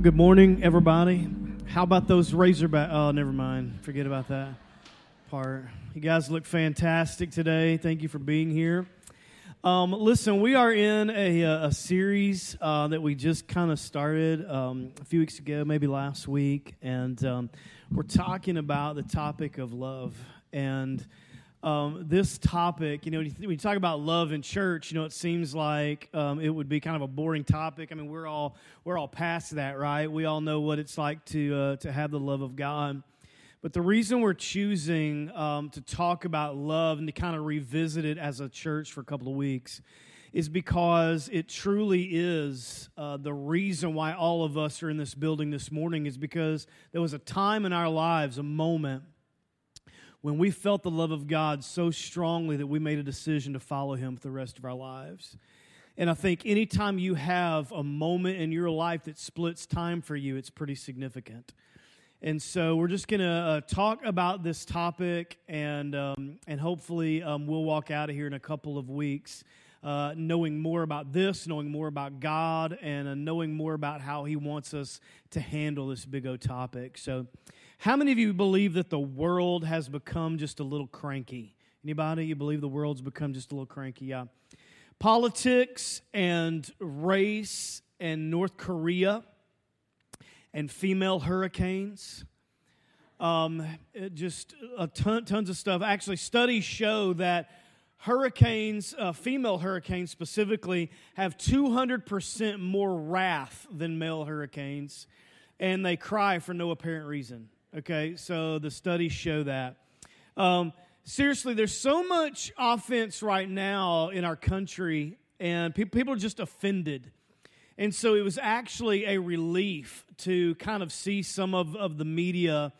Well, good morning, everybody. How about those Razorback? Oh, never mind. Forget about that part. You guys look fantastic today. Thank you for being here. Um, listen, we are in a, uh, a series uh, that we just kind of started um, a few weeks ago, maybe last week, and um, we're talking about the topic of love. And um, this topic, you know, when you, talk about love in church, you know, it seems like um, it would be kind of a boring topic. I mean, we're all we're all past that, right? We all know what it's like to uh, to have the love of God. But the reason we're choosing um, to talk about love and to kind of revisit it as a church for a couple of weeks is because it truly is uh, the reason why all of us are in this building this morning is because there was a time in our lives, a moment when we felt the love of God so strongly that we made a decision to follow Him for the rest of our lives. And I think anytime you have a moment in your life that splits time for you, it's pretty significant. And so we're just going to uh, talk about this topic, and um, and hopefully um, we'll walk out of here in a couple of weeks, uh, knowing more about this, knowing more about God, and uh, knowing more about how He wants us to handle this big O topic. So. How many of you believe that the world has become just a little cranky? Anybody? You believe the world's become just a little cranky? Yeah. Politics and race and North Korea and female hurricanes. Um, just a ton, tons of stuff. Actually, studies show that hurricanes, uh, female hurricanes specifically, have 200% more wrath than male hurricanes, and they cry for no apparent reason. Okay, so the studies show that. Um, seriously, there's so much offense right now in our country, and pe- people are just offended. And so it was actually a relief to kind of see some of, of the media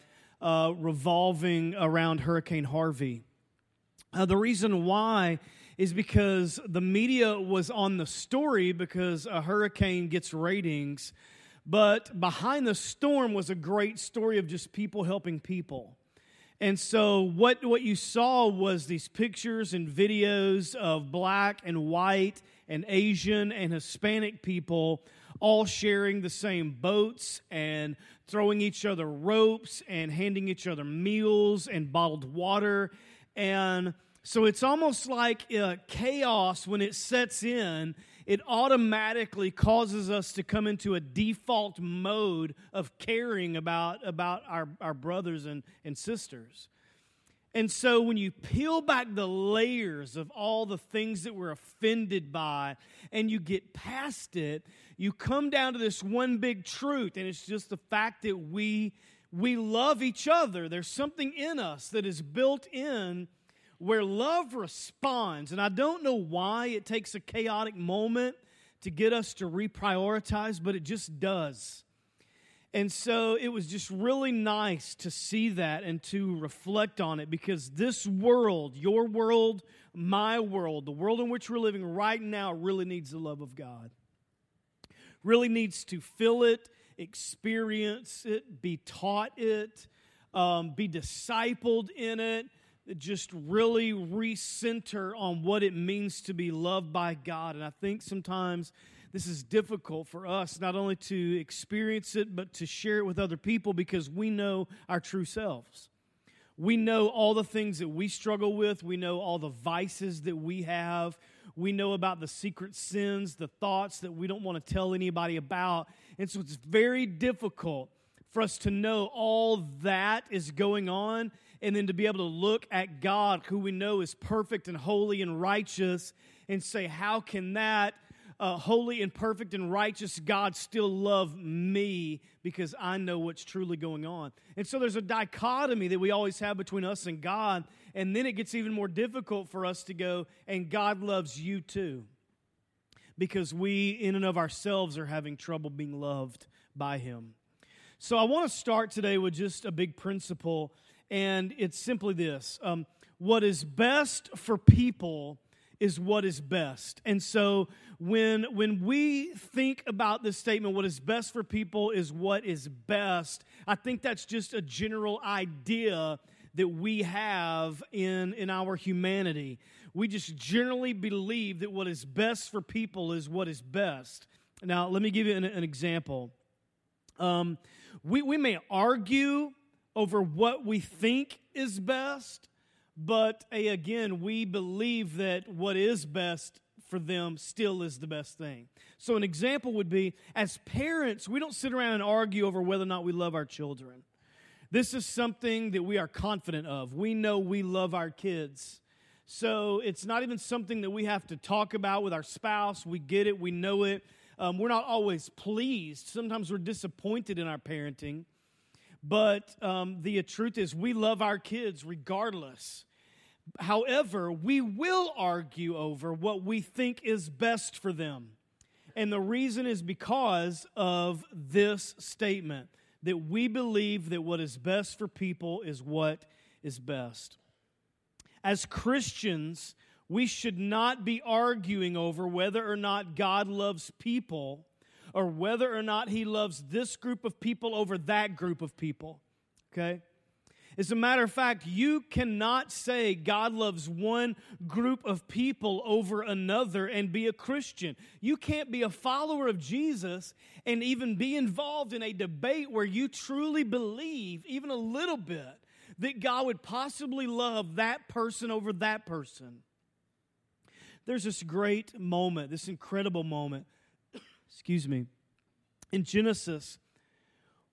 uh, revolving around Hurricane Harvey. Uh, the reason why is because the media was on the story because a hurricane gets ratings but behind the storm was a great story of just people helping people. And so, what, what you saw was these pictures and videos of black and white and Asian and Hispanic people all sharing the same boats and throwing each other ropes and handing each other meals and bottled water. And so, it's almost like uh, chaos when it sets in it automatically causes us to come into a default mode of caring about, about our, our brothers and, and sisters. And so when you peel back the layers of all the things that we're offended by and you get past it, you come down to this one big truth, and it's just the fact that we we love each other. There's something in us that is built in where love responds. And I don't know why it takes a chaotic moment to get us to reprioritize, but it just does. And so it was just really nice to see that and to reflect on it because this world, your world, my world, the world in which we're living right now, really needs the love of God. Really needs to feel it, experience it, be taught it, um, be discipled in it just really recenter on what it means to be loved by God. And I think sometimes this is difficult for us not only to experience it, but to share it with other people because we know our true selves. We know all the things that we struggle with, we know all the vices that we have. We know about the secret sins, the thoughts that we don't want to tell anybody about. And so it's very difficult for us to know all that is going on and then to be able to look at God, who we know is perfect and holy and righteous, and say, How can that uh, holy and perfect and righteous God still love me because I know what's truly going on? And so there's a dichotomy that we always have between us and God, and then it gets even more difficult for us to go, And God loves you too. Because we, in and of ourselves, are having trouble being loved by Him. So I want to start today with just a big principle and it's simply this um, what is best for people is what is best. And so when when we think about this statement what is best for people is what is best, I think that's just a general idea that we have in in our humanity. We just generally believe that what is best for people is what is best. Now, let me give you an, an example. Um, we, we may argue over what we think is best, but a, again, we believe that what is best for them still is the best thing. So, an example would be as parents, we don't sit around and argue over whether or not we love our children. This is something that we are confident of. We know we love our kids. So, it's not even something that we have to talk about with our spouse. We get it, we know it. Um, we're not always pleased. Sometimes we're disappointed in our parenting. But um, the truth is, we love our kids regardless. However, we will argue over what we think is best for them. And the reason is because of this statement that we believe that what is best for people is what is best. As Christians, we should not be arguing over whether or not God loves people or whether or not he loves this group of people over that group of people. Okay? As a matter of fact, you cannot say God loves one group of people over another and be a Christian. You can't be a follower of Jesus and even be involved in a debate where you truly believe, even a little bit, that God would possibly love that person over that person. There's this great moment, this incredible moment, excuse me, in Genesis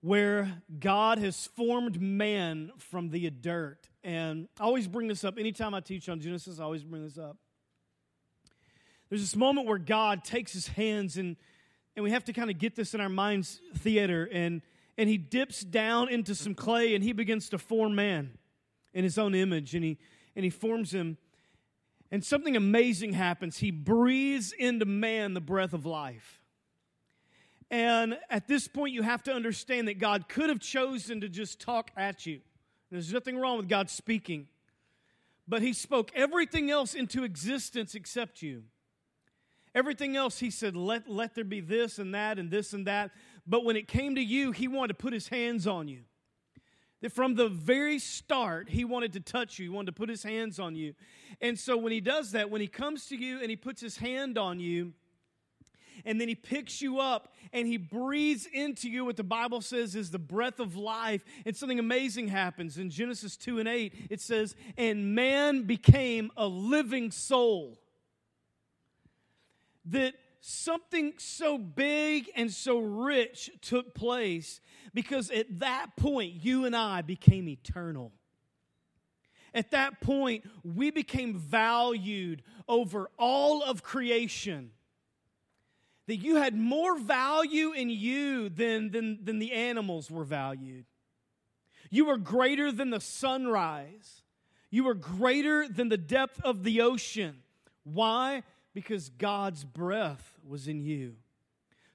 where God has formed man from the dirt. And I always bring this up anytime I teach on Genesis, I always bring this up. There's this moment where God takes his hands and and we have to kind of get this in our minds theater and and he dips down into some clay and he begins to form man in his own image and he and he forms him and something amazing happens he breathes into man the breath of life and at this point, you have to understand that God could have chosen to just talk at you. There's nothing wrong with God speaking. But He spoke everything else into existence except you. Everything else, He said, let, let there be this and that and this and that. But when it came to you, He wanted to put His hands on you. That from the very start, He wanted to touch you, He wanted to put His hands on you. And so when He does that, when He comes to you and He puts His hand on you, and then he picks you up and he breathes into you what the Bible says is the breath of life. And something amazing happens. In Genesis 2 and 8, it says, And man became a living soul. That something so big and so rich took place because at that point, you and I became eternal. At that point, we became valued over all of creation that you had more value in you than, than, than the animals were valued. You were greater than the sunrise. You were greater than the depth of the ocean. Why? Because God's breath was in you.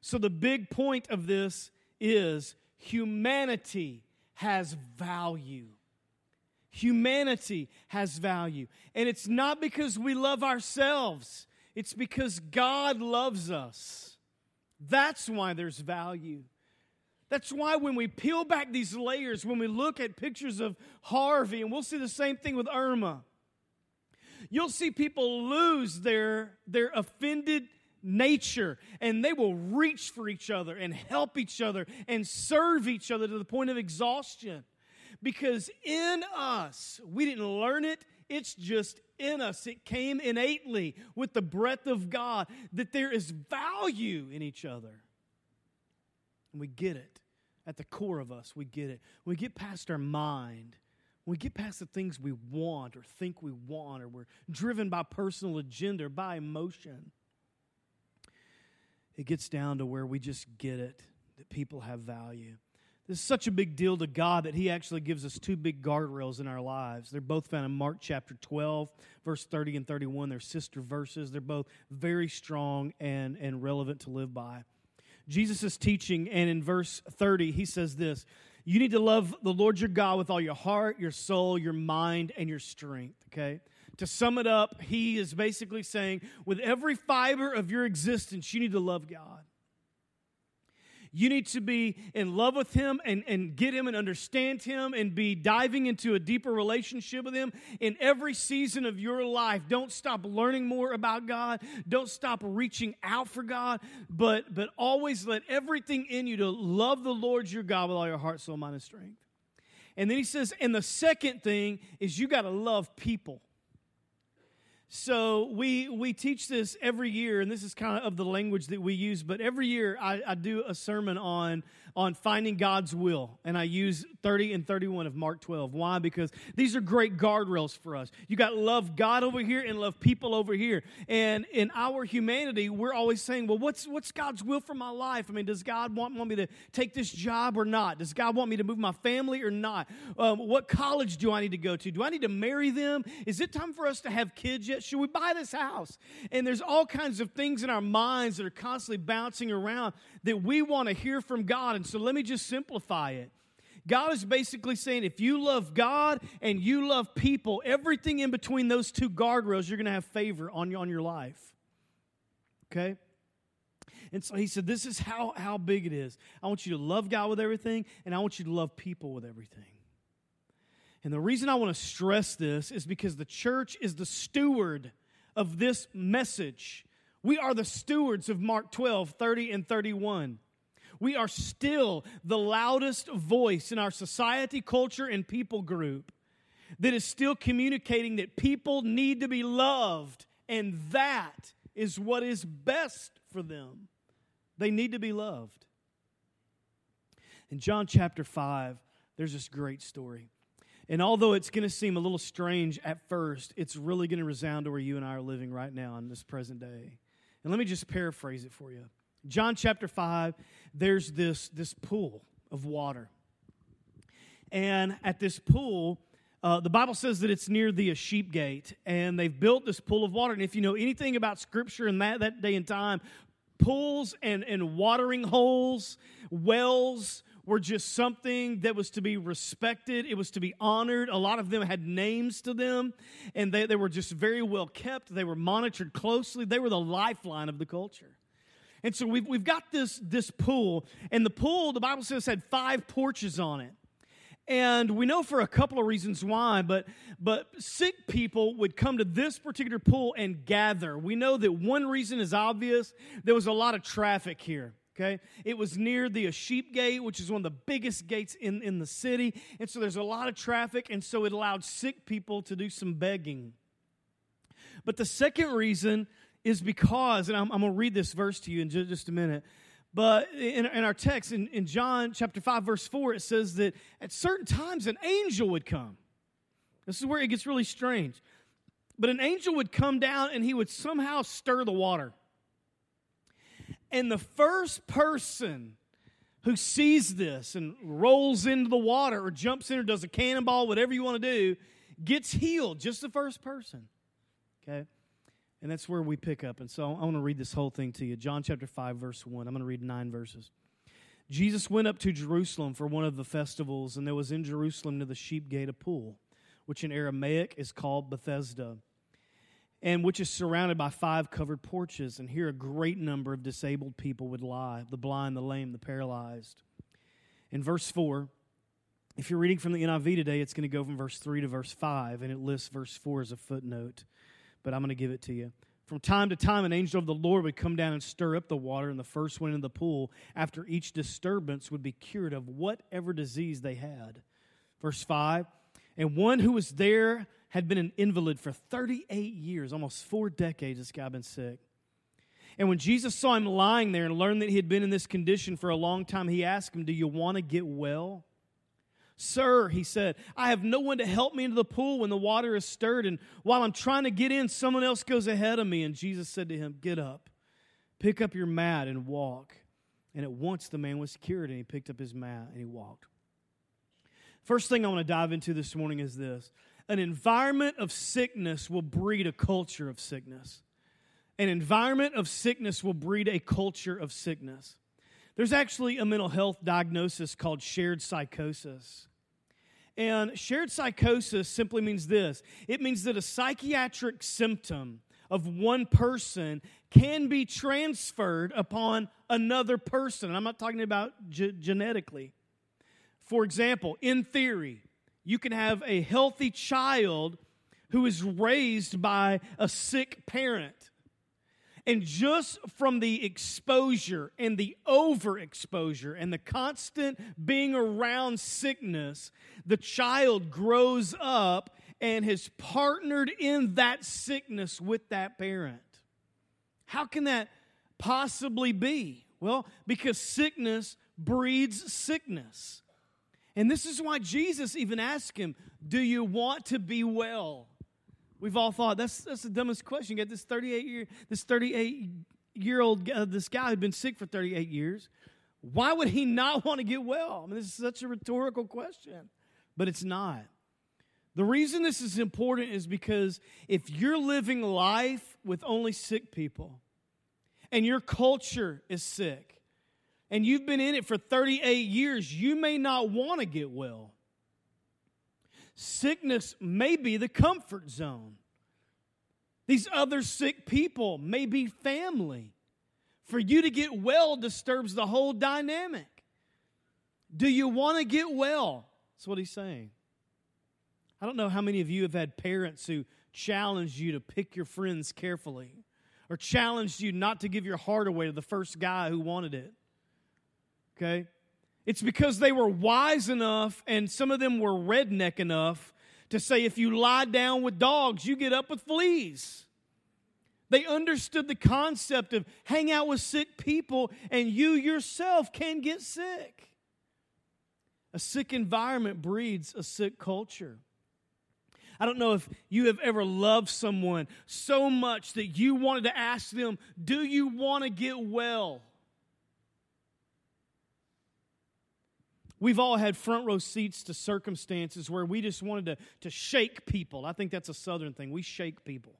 So, the big point of this is humanity has value. Humanity has value. And it's not because we love ourselves, it's because God loves us. That's why there's value. That's why when we peel back these layers, when we look at pictures of Harvey, and we'll see the same thing with Irma, you'll see people lose their, their offended nature and they will reach for each other and help each other and serve each other to the point of exhaustion. Because in us, we didn't learn it, it's just in us. It came innately with the breath of God that there is value in each other. And we get it. At the core of us, we get it. We get past our mind, we get past the things we want or think we want, or we're driven by personal agenda or by emotion, it gets down to where we just get it that people have value. This is such a big deal to God that He actually gives us two big guardrails in our lives. They're both found in Mark chapter 12, verse 30 and 31. They're sister verses. They're both very strong and, and relevant to live by. Jesus is teaching, and in verse 30, He says this You need to love the Lord your God with all your heart, your soul, your mind, and your strength. Okay? To sum it up, He is basically saying, with every fiber of your existence, you need to love God. You need to be in love with Him and, and get Him and understand Him and be diving into a deeper relationship with Him in every season of your life. Don't stop learning more about God. Don't stop reaching out for God, but, but always let everything in you to love the Lord your God with all your heart, soul, mind, and strength. And then He says, and the second thing is you got to love people. So we we teach this every year, and this is kind of of the language that we use. But every year I, I do a sermon on on finding God's will. And I use 30 and 31 of Mark 12. Why? Because these are great guardrails for us. You got love God over here and love people over here. And in our humanity, we're always saying, well, what's, what's God's will for my life? I mean, does God want, want me to take this job or not? Does God want me to move my family or not? Um, what college do I need to go to? Do I need to marry them? Is it time for us to have kids yet? Should we buy this house? And there's all kinds of things in our minds that are constantly bouncing around that we want to hear from God. And so let me just simplify it. God is basically saying if you love God and you love people, everything in between those two guardrails, you're going to have favor on, on your life. Okay? And so he said, This is how, how big it is. I want you to love God with everything, and I want you to love people with everything. And the reason I want to stress this is because the church is the steward of this message. We are the stewards of Mark 12, 30, and 31 we are still the loudest voice in our society, culture, and people group that is still communicating that people need to be loved, and that is what is best for them. They need to be loved. In John chapter 5, there's this great story. And although it's going to seem a little strange at first, it's really going to resound to where you and I are living right now in this present day. And let me just paraphrase it for you. John chapter 5, there's this, this pool of water. And at this pool, uh, the Bible says that it's near the sheep gate, and they've built this pool of water. And if you know anything about Scripture in that, that day and time, pools and, and watering holes, wells, were just something that was to be respected. It was to be honored. A lot of them had names to them, and they, they were just very well kept. They were monitored closely. They were the lifeline of the culture. And so we've, we've got this, this pool, and the pool, the Bible says, had five porches on it. And we know for a couple of reasons why, but, but sick people would come to this particular pool and gather. We know that one reason is obvious there was a lot of traffic here. Okay, it was near the sheep gate, which is one of the biggest gates in, in the city. And so there's a lot of traffic, and so it allowed sick people to do some begging. But the second reason is because, and I'm, I'm going to read this verse to you in just, just a minute. But in, in, our text, in, in John chapter 5, verse 4, it says that at certain times an angel would come. This is where it gets really strange. But an angel would come down and he would somehow stir the water. And the first person who sees this and rolls into the water or jumps in or does a cannonball, whatever you want to do, gets healed. Just the first person. Okay? And that's where we pick up. And so I want to read this whole thing to you. John chapter 5, verse 1. I'm going to read nine verses. Jesus went up to Jerusalem for one of the festivals, and there was in Jerusalem near the sheep gate a pool, which in Aramaic is called Bethesda, and which is surrounded by five covered porches. And here a great number of disabled people would lie the blind, the lame, the paralyzed. In verse 4, if you're reading from the NIV today, it's going to go from verse 3 to verse 5, and it lists verse 4 as a footnote but I'm going to give it to you. From time to time, an angel of the Lord would come down and stir up the water, and the first one in the pool, after each disturbance, would be cured of whatever disease they had. Verse 5 And one who was there had been an invalid for 38 years, almost four decades, this guy had been sick. And when Jesus saw him lying there and learned that he had been in this condition for a long time, he asked him, Do you want to get well? Sir, he said, I have no one to help me into the pool when the water is stirred, and while I'm trying to get in, someone else goes ahead of me. And Jesus said to him, Get up, pick up your mat, and walk. And at once the man was cured, and he picked up his mat and he walked. First thing I want to dive into this morning is this an environment of sickness will breed a culture of sickness. An environment of sickness will breed a culture of sickness. There's actually a mental health diagnosis called shared psychosis. And shared psychosis simply means this it means that a psychiatric symptom of one person can be transferred upon another person. I'm not talking about ge- genetically. For example, in theory, you can have a healthy child who is raised by a sick parent. And just from the exposure and the overexposure and the constant being around sickness, the child grows up and has partnered in that sickness with that parent. How can that possibly be? Well, because sickness breeds sickness. And this is why Jesus even asked him, Do you want to be well? We've all thought that's, that's the dumbest question. You got this 38 year, this 38 year old, uh, this guy who'd been sick for 38 years. Why would he not want to get well? I mean, this is such a rhetorical question, but it's not. The reason this is important is because if you're living life with only sick people and your culture is sick and you've been in it for 38 years, you may not want to get well. Sickness may be the comfort zone. These other sick people may be family. For you to get well disturbs the whole dynamic. Do you want to get well? That's what he's saying. I don't know how many of you have had parents who challenged you to pick your friends carefully or challenged you not to give your heart away to the first guy who wanted it. Okay? It's because they were wise enough and some of them were redneck enough to say if you lie down with dogs, you get up with fleas. They understood the concept of hang out with sick people and you yourself can get sick. A sick environment breeds a sick culture. I don't know if you have ever loved someone so much that you wanted to ask them, Do you want to get well? We've all had front row seats to circumstances where we just wanted to, to shake people. I think that's a southern thing. We shake people.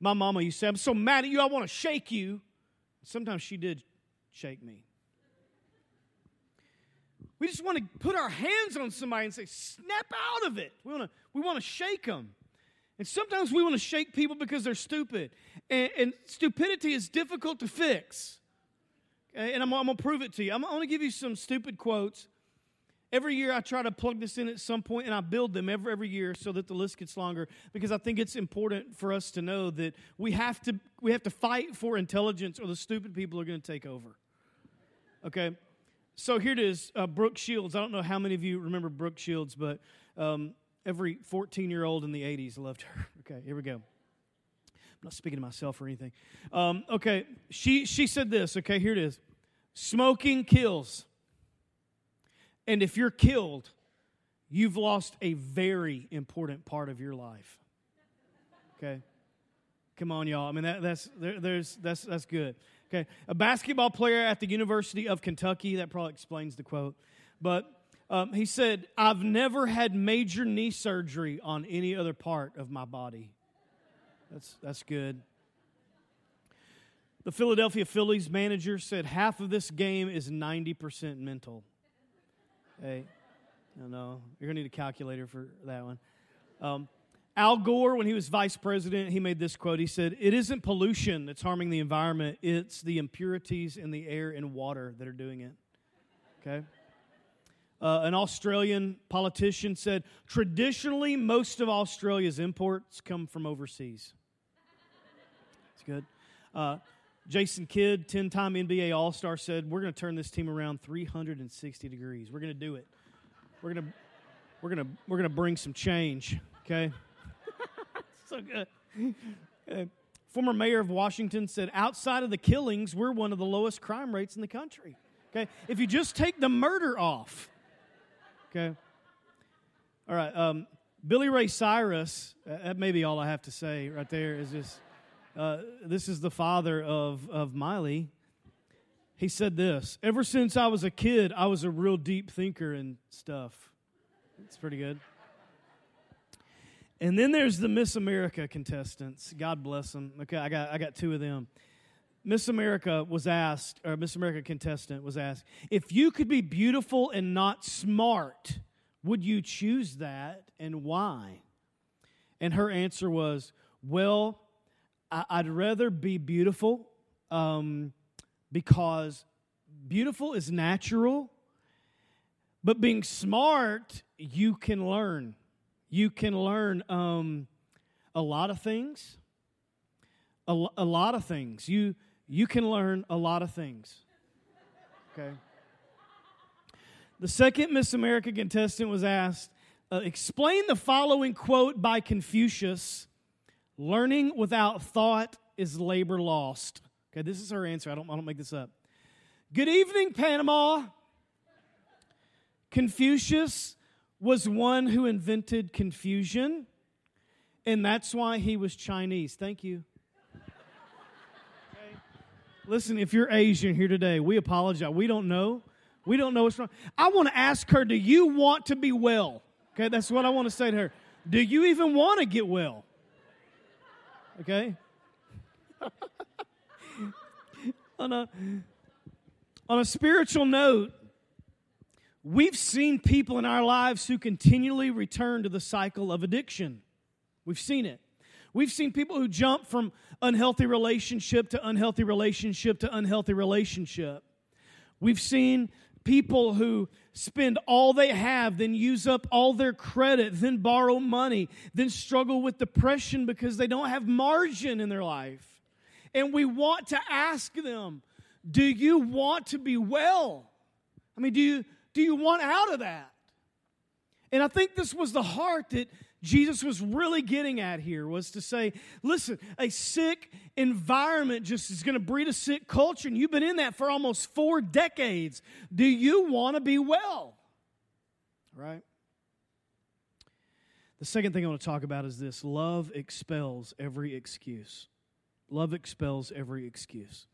My mama used to say, I'm so mad at you, I want to shake you. Sometimes she did shake me. We just want to put our hands on somebody and say, snap out of it. We want to, we want to shake them. And sometimes we want to shake people because they're stupid. And, and stupidity is difficult to fix. And I'm, I'm going to prove it to you. I'm going to give you some stupid quotes. Every year I try to plug this in at some point and I build them every, every year so that the list gets longer because I think it's important for us to know that we have to, we have to fight for intelligence or the stupid people are going to take over. Okay? So here it is, uh, Brooke Shields. I don't know how many of you remember Brooke Shields, but um, every 14 year old in the 80s loved her. Okay, here we go. I'm not speaking to myself or anything. Um, okay, she, she said this. Okay, here it is Smoking kills. And if you're killed, you've lost a very important part of your life. Okay? Come on, y'all. I mean, that, that's, there, there's, that's, that's good. Okay, a basketball player at the University of Kentucky, that probably explains the quote. But um, he said, I've never had major knee surgery on any other part of my body. That's, that's good. The Philadelphia Phillies manager said half of this game is 90% mental. Hey, no, no, you're going to need a calculator for that one. Um, Al Gore, when he was vice president, he made this quote. He said, It isn't pollution that's harming the environment, it's the impurities in the air and water that are doing it. Okay? Uh, an Australian politician said, Traditionally, most of Australia's imports come from overseas. It's good. Uh, Jason Kidd, 10 time NBA All Star, said, We're going to turn this team around 360 degrees. We're going to do it. We're going to. We're gonna, we're gonna bring some change, okay? so good. Former mayor of Washington said, outside of the killings, we're one of the lowest crime rates in the country. Okay? If you just take the murder off. Okay? All right. Um, Billy Ray Cyrus, uh, that may be all I have to say right there, is this. Uh, this is the father of, of Miley. He said this Ever since I was a kid, I was a real deep thinker and stuff. It's pretty good. And then there's the Miss America contestants. God bless them. Okay, I got I got two of them. Miss America was asked, or Miss America contestant was asked, if you could be beautiful and not smart, would you choose that and why? And her answer was, well, I, would rather be beautiful um, because beautiful is natural, but being smart, you can learn. You can learn um, a lot of things. A, a lot of things. You, you can learn a lot of things. Okay? The second Miss America contestant was asked, uh, explain the following quote by Confucius Learning without thought is labor lost. Okay, this is her answer. I don't, I don't make this up. Good evening, Panama. Confucius was one who invented confusion, and that's why he was Chinese. Thank you. Okay. Listen, if you're Asian here today, we apologize. We don't know. We don't know what's wrong. I want to ask her, do you want to be well? Okay, that's what I want to say to her. Do you even want to get well? Okay? on, a, on a spiritual note, we've seen people in our lives who continually return to the cycle of addiction. We've seen it. We've seen people who jump from unhealthy relationship to unhealthy relationship to unhealthy relationship. We've seen people who spend all they have, then use up all their credit, then borrow money, then struggle with depression because they don't have margin in their life. And we want to ask them, do you want to be well? I mean, do you, do you want out of that? And I think this was the heart that Jesus was really getting at here was to say, listen, a sick environment just is going to breed a sick culture, and you've been in that for almost four decades. Do you want to be well? Right? The second thing I want to talk about is this love expels every excuse. Love expels every excuse.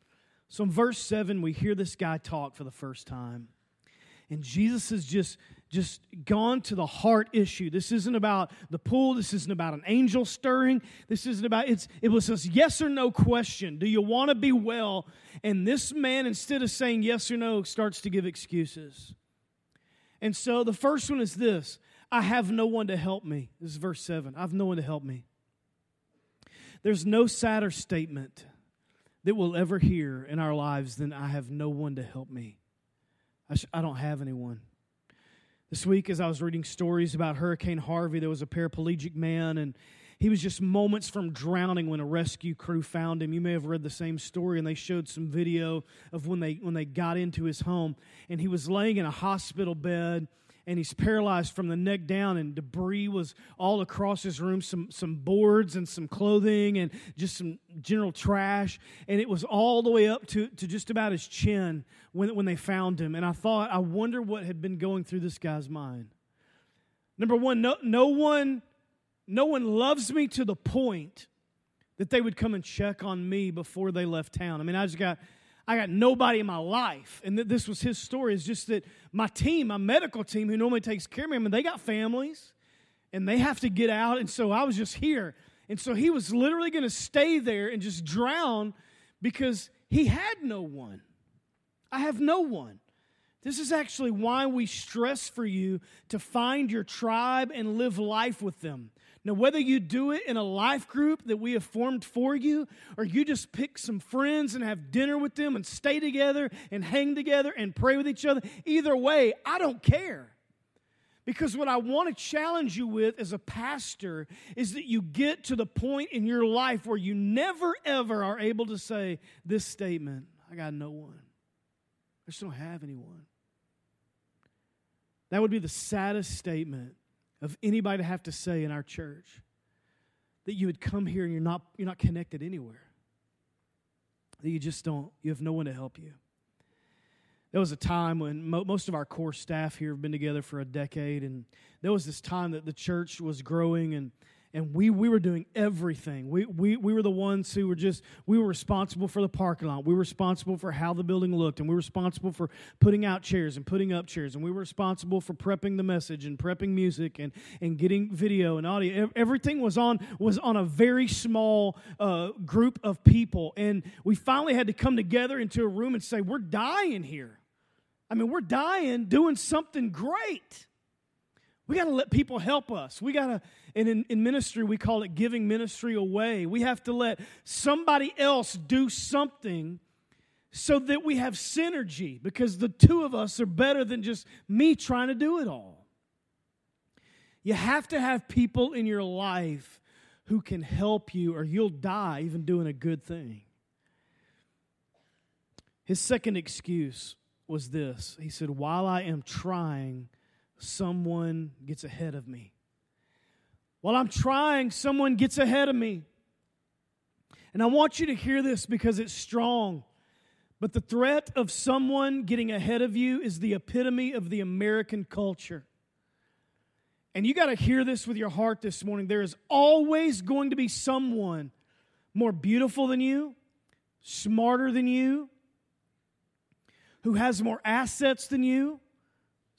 So in verse 7, we hear this guy talk for the first time. And Jesus is just just gone to the heart issue. This isn't about the pool. This isn't about an angel stirring. This isn't about it's it was a yes or no question. Do you want to be well? And this man, instead of saying yes or no, starts to give excuses. And so the first one is this I have no one to help me. This is verse 7. I have no one to help me. There's no sadder statement that we'll ever hear in our lives than I have no one to help me. I, sh- I don't have anyone. This week, as I was reading stories about Hurricane Harvey, there was a paraplegic man, and he was just moments from drowning when a rescue crew found him. You may have read the same story, and they showed some video of when they when they got into his home, and he was laying in a hospital bed and he's paralyzed from the neck down and debris was all across his room some some boards and some clothing and just some general trash. And it was all the way up to, to just about his chin when, when they found him. And i thought i wonder what had been going through this guy's mind. Number one no, no one no one loves me to the point that they would come and check on me before they left town. I mean i just got I got nobody in my life. And th- this was his story, is just that my team, my medical team, who normally takes care of me, I mean, they got families and they have to get out. And so I was just here. And so he was literally going to stay there and just drown because he had no one. I have no one. This is actually why we stress for you to find your tribe and live life with them. Now, whether you do it in a life group that we have formed for you, or you just pick some friends and have dinner with them and stay together and hang together and pray with each other, either way, I don't care. Because what I want to challenge you with as a pastor is that you get to the point in your life where you never ever are able to say this statement I got no one. I just don't have anyone. That would be the saddest statement of anybody to have to say in our church that you would come here and you're not, you're not connected anywhere. That you just don't, you have no one to help you. There was a time when mo- most of our core staff here have been together for a decade, and there was this time that the church was growing and and we, we were doing everything. We, we, we were the ones who were just, we were responsible for the parking lot. We were responsible for how the building looked, and we were responsible for putting out chairs and putting up chairs, and we were responsible for prepping the message and prepping music and, and getting video and audio. Everything was on, was on a very small uh, group of people, and we finally had to come together into a room and say, we're dying here. I mean, we're dying doing something great. We got to let people help us. We got to, and in, in ministry, we call it giving ministry away. We have to let somebody else do something so that we have synergy because the two of us are better than just me trying to do it all. You have to have people in your life who can help you, or you'll die even doing a good thing. His second excuse was this He said, While I am trying, someone gets ahead of me. While I'm trying, someone gets ahead of me. And I want you to hear this because it's strong. But the threat of someone getting ahead of you is the epitome of the American culture. And you got to hear this with your heart this morning. There is always going to be someone more beautiful than you, smarter than you, who has more assets than you,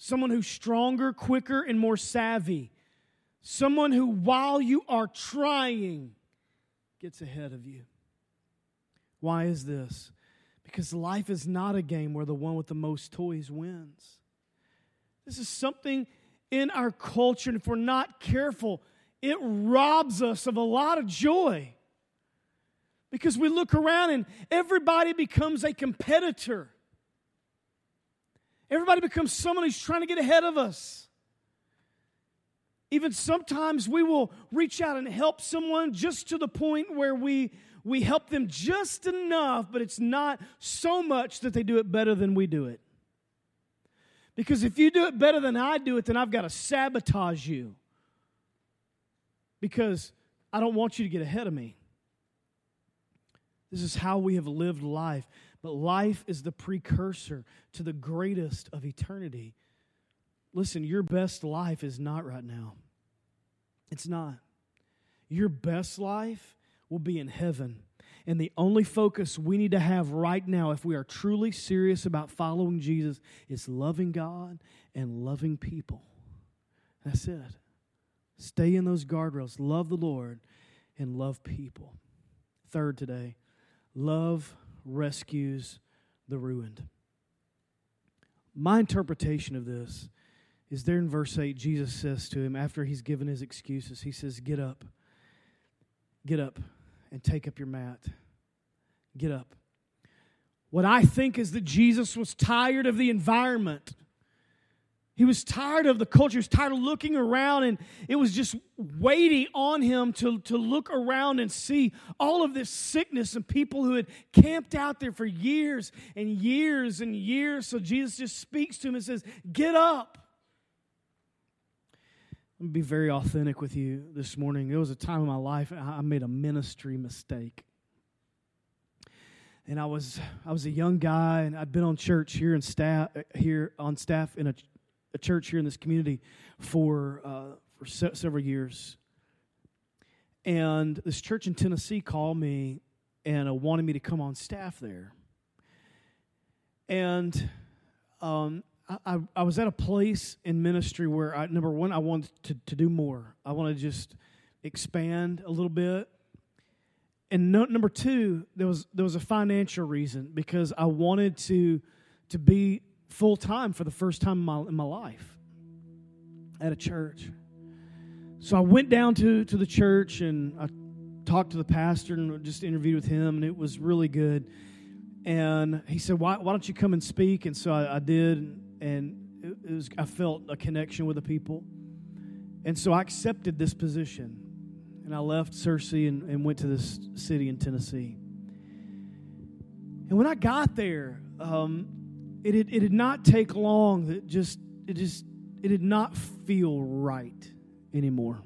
someone who's stronger, quicker, and more savvy. Someone who, while you are trying, gets ahead of you. Why is this? Because life is not a game where the one with the most toys wins. This is something in our culture, and if we're not careful, it robs us of a lot of joy. Because we look around and everybody becomes a competitor. Everybody becomes someone who's trying to get ahead of us. Even sometimes we will reach out and help someone just to the point where we we help them just enough, but it's not so much that they do it better than we do it. Because if you do it better than I do it, then I've got to sabotage you. Because I don't want you to get ahead of me. This is how we have lived life. But life is the precursor to the greatest of eternity. Listen, your best life is not right now. It's not. Your best life will be in heaven. And the only focus we need to have right now, if we are truly serious about following Jesus, is loving God and loving people. That's it. Stay in those guardrails. Love the Lord and love people. Third today, love rescues the ruined. My interpretation of this is there in verse 8, Jesus says to him, after he's given his excuses, he says, Get up, get up and take up your mat. Get up. What I think is that Jesus was tired of the environment. He was tired of the culture. He was tired of looking around, and it was just weighty on him to, to look around and see all of this sickness and people who had camped out there for years and years and years. So Jesus just speaks to him and says, Get up. I'm be very authentic with you this morning. There was a time in my life I made a ministry mistake. And I was I was a young guy, and I'd been on church here in staff here on staff in a, a church here in this community for uh, for se- several years. And this church in Tennessee called me and uh, wanted me to come on staff there. And um, I, I was at a place in ministry where I number one I wanted to, to do more. I wanted to just expand a little bit. And no, number two, there was there was a financial reason because I wanted to to be full time for the first time in my, in my life at a church. So I went down to to the church and I talked to the pastor and just interviewed with him, and it was really good. And he said, "Why, why don't you come and speak?" And so I, I did and it, was I felt a connection with the people, and so I accepted this position, and I left Searcy and, and went to this city in Tennessee. And when I got there, um, it, it, it did not take long. that just it just it did not feel right anymore.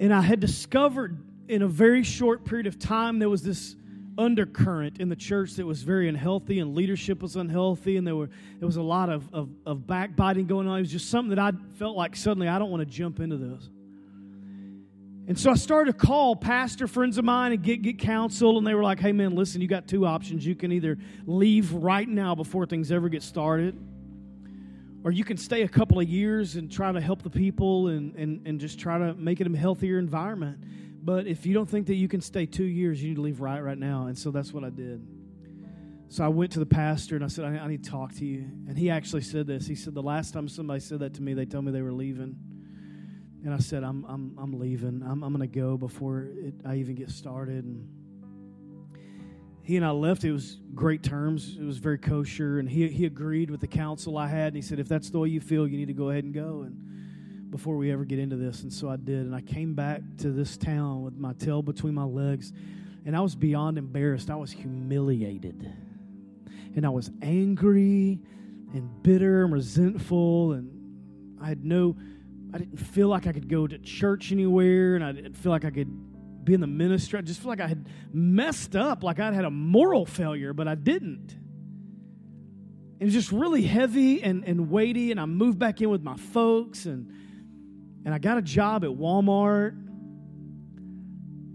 And I had discovered in a very short period of time there was this undercurrent in the church that was very unhealthy and leadership was unhealthy and there were there was a lot of, of, of backbiting going on. It was just something that I felt like suddenly I don't want to jump into this. And so I started to call pastor friends of mine and get, get counsel, and they were like, hey man, listen, you got two options. You can either leave right now before things ever get started, or you can stay a couple of years and try to help the people and, and, and just try to make it a healthier environment. But if you don't think that you can stay two years, you need to leave right right now. And so that's what I did. So I went to the pastor and I said, I, I need to talk to you. And he actually said this. He said, The last time somebody said that to me, they told me they were leaving. And I said, I'm, I'm, I'm leaving. I'm, I'm going to go before it, I even get started. And he and I left. It was great terms. It was very kosher. And he, he agreed with the counsel I had. And he said, If that's the way you feel, you need to go ahead and go. And before we ever get into this. And so I did. And I came back to this town with my tail between my legs. And I was beyond embarrassed. I was humiliated and I was angry and bitter and resentful, and I had no, I didn't feel like I could go to church anywhere, and I didn't feel like I could be in the ministry. I just feel like I had messed up, like I'd had a moral failure, but I didn't. It was just really heavy and, and weighty, and I moved back in with my folks, and and I got a job at Walmart,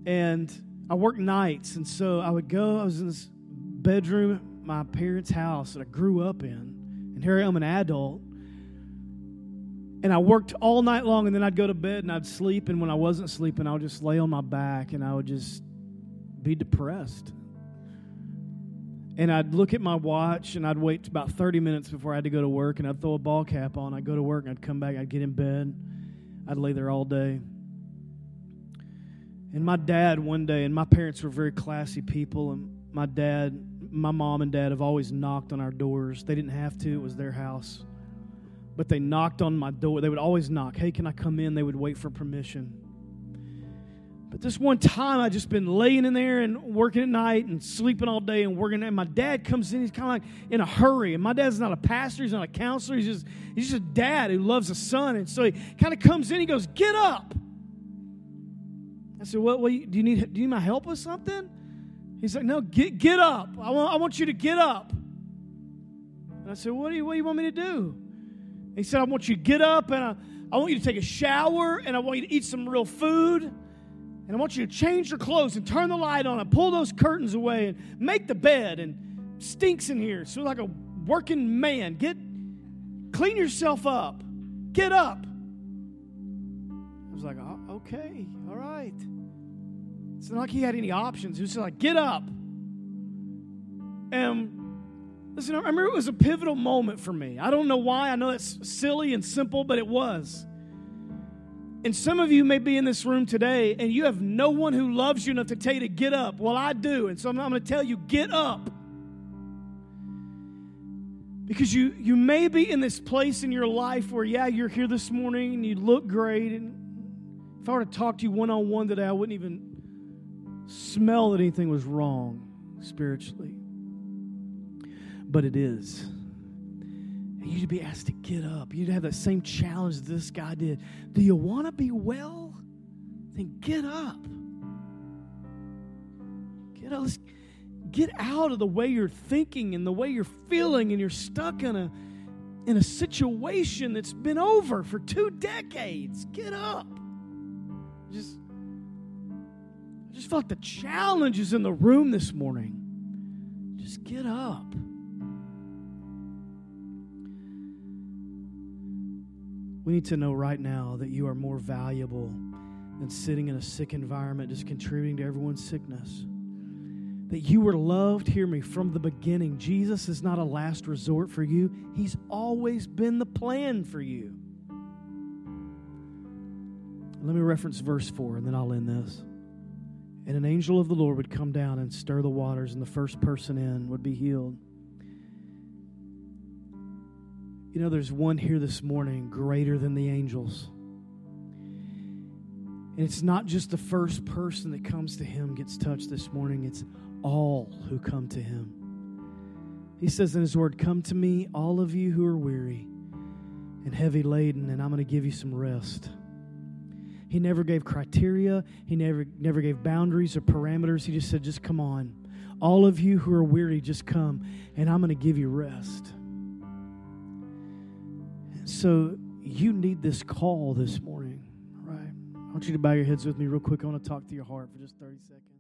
and I worked nights, and so I would go. I was in this bedroom my parents' house that I grew up in, and here I am, an adult. And I worked all night long, and then I'd go to bed and I'd sleep. And when I wasn't sleeping, I would just lay on my back and I would just be depressed. And I'd look at my watch and I'd wait about 30 minutes before I had to go to work, and I'd throw a ball cap on. I'd go to work and I'd come back, I'd get in bed, I'd lay there all day. And my dad, one day, and my parents were very classy people, and my dad my mom and dad have always knocked on our doors. They didn't have to, it was their house. But they knocked on my door. They would always knock, Hey, can I come in? They would wait for permission. But this one time, I just been laying in there and working at night and sleeping all day and working. And my dad comes in. He's kind of like in a hurry. And my dad's not a pastor. He's not a counselor. He's just he's just a dad who loves a son. And so he kind of comes in. He goes, "Get up." I said, "What? what do you need? Do you need my help with something?" He's like, No, get, get up. I want, I want you to get up. And I said, what do, you, what do you want me to do? He said, I want you to get up and I, I want you to take a shower and I want you to eat some real food. And I want you to change your clothes and turn the light on and pull those curtains away and make the bed and stinks in here. So like a working man. Get clean yourself up. Get up. I was like, oh, okay, all right. It's not like he had any options. He was like, get up. And listen, I remember it was a pivotal moment for me. I don't know why. I know that's silly and simple, but it was. And some of you may be in this room today and you have no one who loves you enough to tell you to get up. Well, I do. And so I'm, I'm going to tell you, get up. Because you, you may be in this place in your life where, yeah, you're here this morning and you look great. And if I were to talk to you one on one today, I wouldn't even smell that anything was wrong spiritually. But it is. And you to be asked to get up. You'd have that same challenge that this guy did. Do you want to be well? Then get up. Get up. Get out of the way you're thinking and the way you're feeling, and you're stuck in a in a situation that's been over for two decades. Get up. Just I just felt the challenge is in the room this morning. Just get up. We need to know right now that you are more valuable than sitting in a sick environment, just contributing to everyone's sickness. That you were loved, hear me, from the beginning. Jesus is not a last resort for you, He's always been the plan for you. Let me reference verse 4 and then I'll end this and an angel of the Lord would come down and stir the waters, and the first person in would be healed. You know, there's one here this morning greater than the angels. And it's not just the first person that comes to him gets touched this morning, it's all who come to him. He says in his word, Come to me, all of you who are weary and heavy laden, and I'm going to give you some rest. He never gave criteria, he never, never gave boundaries or parameters. He just said, just come on. All of you who are weary, just come, and I'm going to give you rest. So you need this call this morning, right? I want you to bow your heads with me real quick. I want to talk to your heart for just 30 seconds.